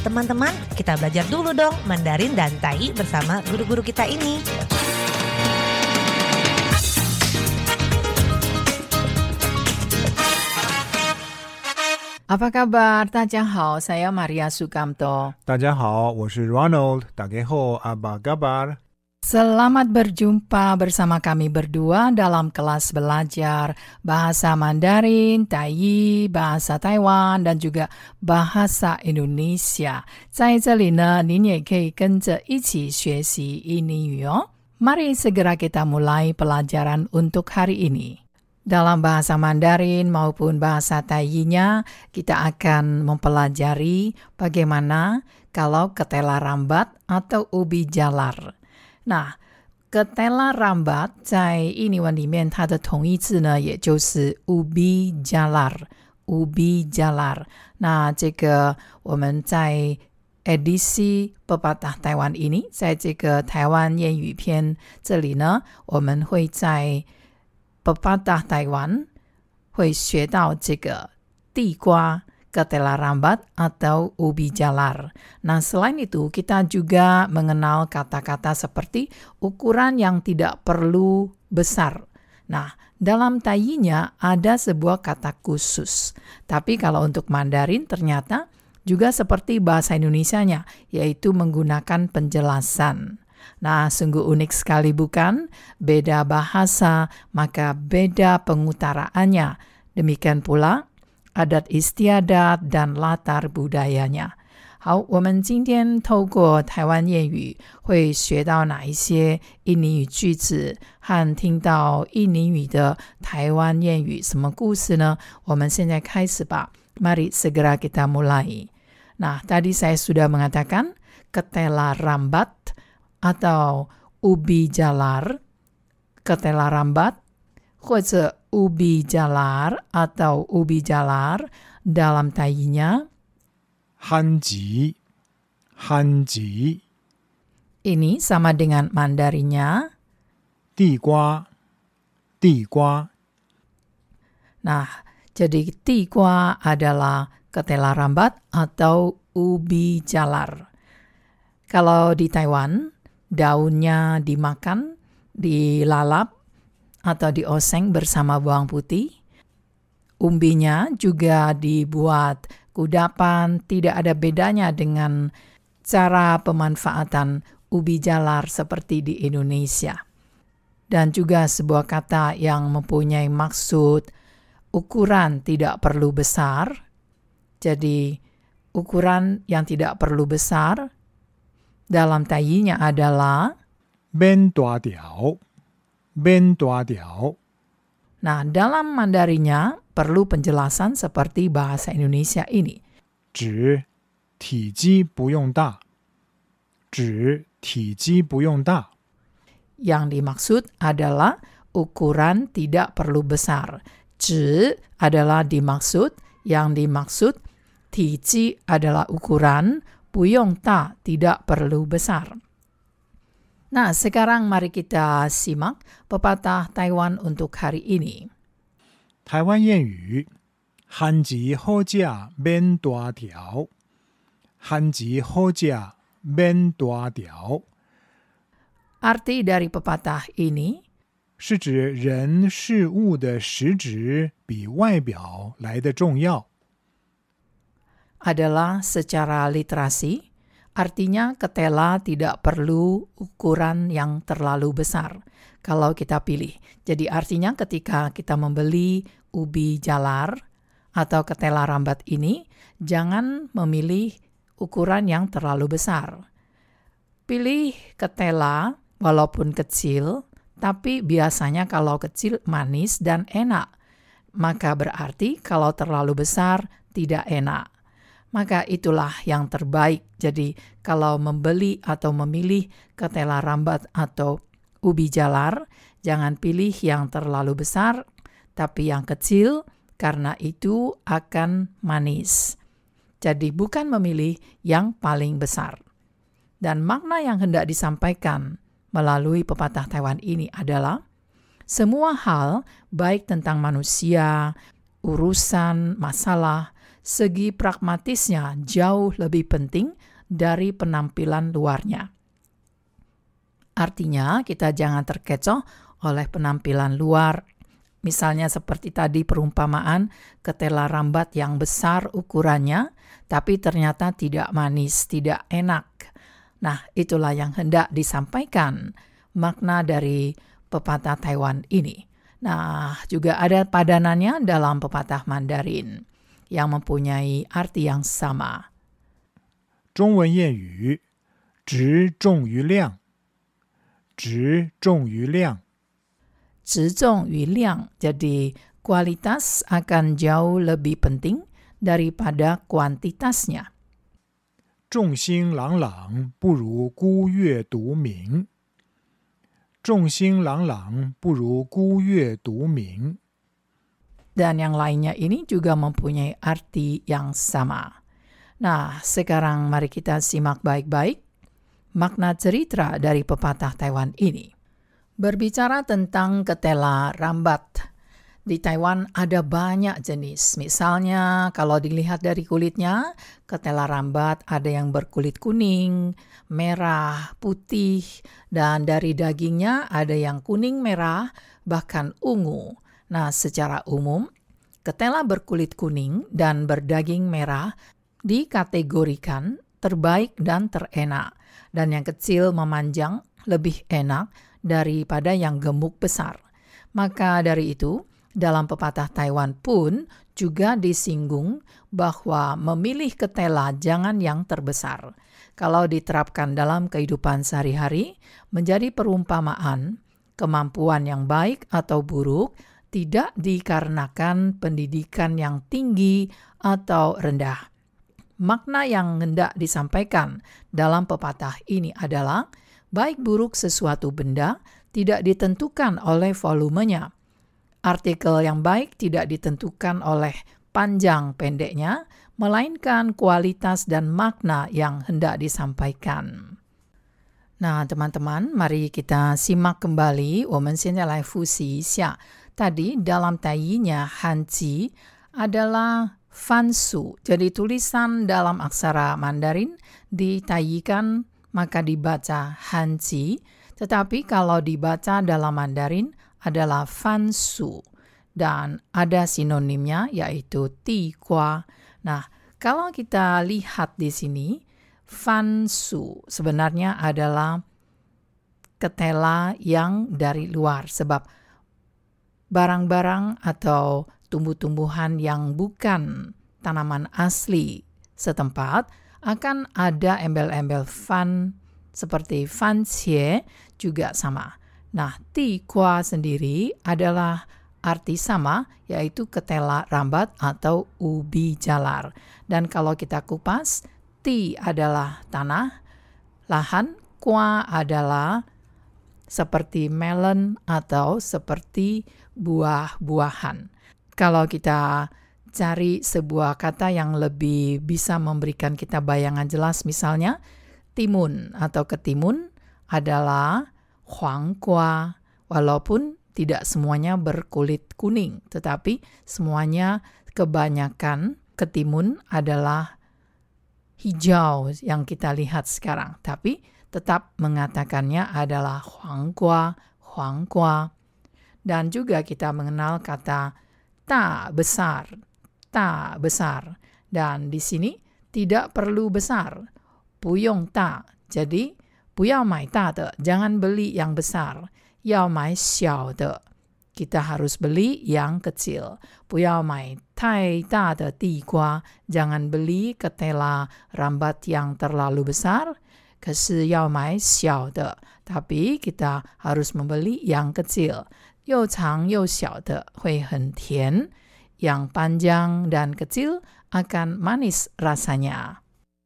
Teman-teman, kita belajar dulu dong Mandarin dan Tai bersama guru-guru kita ini. Apa kabar? Tadjahau, saya Maria Sukamto. Tadjahau, saya Ronald. Tadjahau, apa kabar? Selamat berjumpa bersama kami berdua dalam kelas belajar bahasa Mandarin, Tai, bahasa Taiwan, dan juga bahasa Indonesia. 在这里呢，您也可以跟着一起学习印尼语哦。Mari segera kita mulai pelajaran untuk hari ini. Dalam bahasa Mandarin maupun bahasa Taiyinya, kita akan mempelajari bagaimana kalau ketela rambat atau ubi jalar. Nah, ketela rambat 在印尼文里面，它的同义字呢，也就是 ubi jalar。ubi jalar。那这个我们在 edisi pepatah Taiwan ini，在这个台湾谚语篇这里呢，我们会在 pepatah Taiwan 会学到这个地瓜 ketela rambat atau ubi jalar. Nah, selain itu kita juga mengenal kata-kata seperti ukuran yang tidak perlu besar. Nah, dalam tayinya ada sebuah kata khusus. Tapi kalau untuk Mandarin ternyata juga seperti bahasa Indonesianya, yaitu menggunakan penjelasan. Nah, sungguh unik sekali bukan? Beda bahasa, maka beda pengutaraannya. Demikian pula adat istiadat dan latar budayanya. 好，我们今天透过台湾谚语会学到哪一些印尼语句子，和听到印尼语的台湾谚语什么故事呢？我们现在开始吧。Mari segera kita mulai. Nah, tadi saya sudah mengatakan ketela rambat atau ubi jalar, ketela rambat, 或者 ubi jalar atau ubi jalar dalam tayinya. Hanji, hanji. Ini sama dengan mandarinya. Tigua, tigua. Nah, jadi tigua adalah ketela rambat atau ubi jalar. Kalau di Taiwan, daunnya dimakan, dilalap, atau dioseng bersama bawang putih. Umbinya juga dibuat kudapan, tidak ada bedanya dengan cara pemanfaatan ubi jalar seperti di Indonesia. Dan juga sebuah kata yang mempunyai maksud ukuran tidak perlu besar. Jadi ukuran yang tidak perlu besar dalam tayinya adalah ben tua diao ben tua diao. Nah, dalam Mandarinya perlu penjelasan seperti bahasa Indonesia ini. Zhi, ti ji bu yong da. Zhi, ti ji bu yong da. Yang dimaksud adalah ukuran tidak perlu besar. Zhi adalah dimaksud, yang dimaksud ti ji adalah ukuran, bu yong ta tidak perlu besar. Nah, sekarang mari kita simak pepatah Taiwan untuk hari ini. 台湾谚语：憨吉好价免大条，憨吉好价免大条， Arti dari pepatah ini 是指人事物的实质比外表来的重要。 adalah secara literasi, artinya ketela tidak perlu ukuran yang terlalu besar kalau kita pilih. Jadi artinya ketika kita membeli ubi jalar atau ketela rambat ini, jangan memilih ukuran yang terlalu besar. Pilih ketela walaupun kecil, tapi biasanya kalau kecil manis dan enak. Maka berarti kalau terlalu besar tidak enak maka itulah yang terbaik. Jadi, kalau membeli atau memilih ketela rambat atau ubi jalar, jangan pilih yang terlalu besar, tapi yang kecil, karena itu akan manis. Jadi, bukan memilih yang paling besar. Dan makna yang hendak disampaikan melalui pepatah Taiwan ini adalah semua hal, baik tentang manusia, urusan, masalah, segi pragmatisnya jauh lebih penting dari penampilan luarnya. Artinya, kita jangan terkecoh oleh penampilan luar. Misalnya seperti tadi perumpamaan ketela rambat yang besar ukurannya, tapi ternyata tidak manis, tidak enak. Nah, itulah yang hendak disampaikan makna dari pepatah Taiwan ini. Nah, juga ada padanannya dalam pepatah Mandarin yang mempunyai arti yang sama. 中文谚语：质重于量，质重于量。 Zizong yu liang, jadi kualitas akan jauh lebih penting daripada kuantitasnya. 众星朗朗不如孤月独明。众星朗朗不如孤月独明。 Dan yang lainnya ini juga mempunyai arti yang sama. Nah, sekarang mari kita simak baik-baik makna cerita dari pepatah Taiwan ini. Berbicara tentang ketela rambat. Di Taiwan ada banyak jenis. Misalnya kalau dilihat dari kulitnya, ketela rambat ada yang berkulit kuning, merah, putih, dan dari dagingnya ada yang kuning merah, bahkan ungu. Nah, secara umum, ketela berkulit kuning dan berdaging merah dikategorikan terbaik dan terenak, dan yang kecil memanjang lebih enak daripada yang gemuk besar. Maka dari itu, dalam pepatah Taiwan pun juga disinggung bahwa memilih ketela jangan yang terbesar. Kalau diterapkan dalam kehidupan sehari-hari, menjadi perumpamaan kemampuan yang baik atau buruk tidak dikarenakan pendidikan yang tinggi atau rendah. Makna yang hendak disampaikan dalam pepatah ini adalah baik buruk sesuatu benda tidak ditentukan oleh volumenya. Artikel yang baik tidak ditentukan oleh panjang pendeknya, melainkan kualitas dan makna yang hendak disampaikan. Nah, teman-teman, mari kita simak kembali Women's in Life Fusi Xia Tadi dalam tayinya Hanji adalah fansu. Jadi tulisan dalam aksara Mandarin ditayikan maka dibaca Hanji. Tetapi kalau dibaca dalam Mandarin adalah fansu. Dan ada sinonimnya yaitu tikwa. Nah, kalau kita lihat di sini, fansu sebenarnya adalah ketela yang dari luar. Sebab barang-barang atau tumbuh-tumbuhan yang bukan tanaman asli setempat akan ada embel-embel fan seperti fan xie juga sama. Nah, ti kwa sendiri adalah arti sama yaitu ketela rambat atau ubi jalar. Dan kalau kita kupas, ti adalah tanah, lahan, kwa adalah seperti melon atau seperti buah-buahan. Kalau kita cari sebuah kata yang lebih bisa memberikan kita bayangan jelas, misalnya timun atau ketimun adalah huangkua, walaupun tidak semuanya berkulit kuning, tetapi semuanya kebanyakan ketimun adalah hijau yang kita lihat sekarang. Tapi tetap mengatakannya adalah huangkua, huangkua. Dan juga kita mengenal kata ta besar, ta besar. Dan di sini tidak perlu besar, puyong ta. Jadi, puyao mai ta de, jangan beli yang besar. Yao mai xiao de. Kita harus beli yang kecil. Puyao mai tai ta de ti. Jangan beli ketela rambat yang terlalu besar. 可是要买小的, tapi kita harus membeli yang kecil. 又长又小的会很甜, yang panjang dan kecil akan manis rasanya.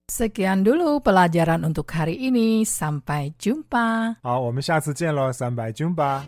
Sekian dulu pelajaran untuk hari ini. Sampai jumpa. 好，我们下次见喽，三百军吧。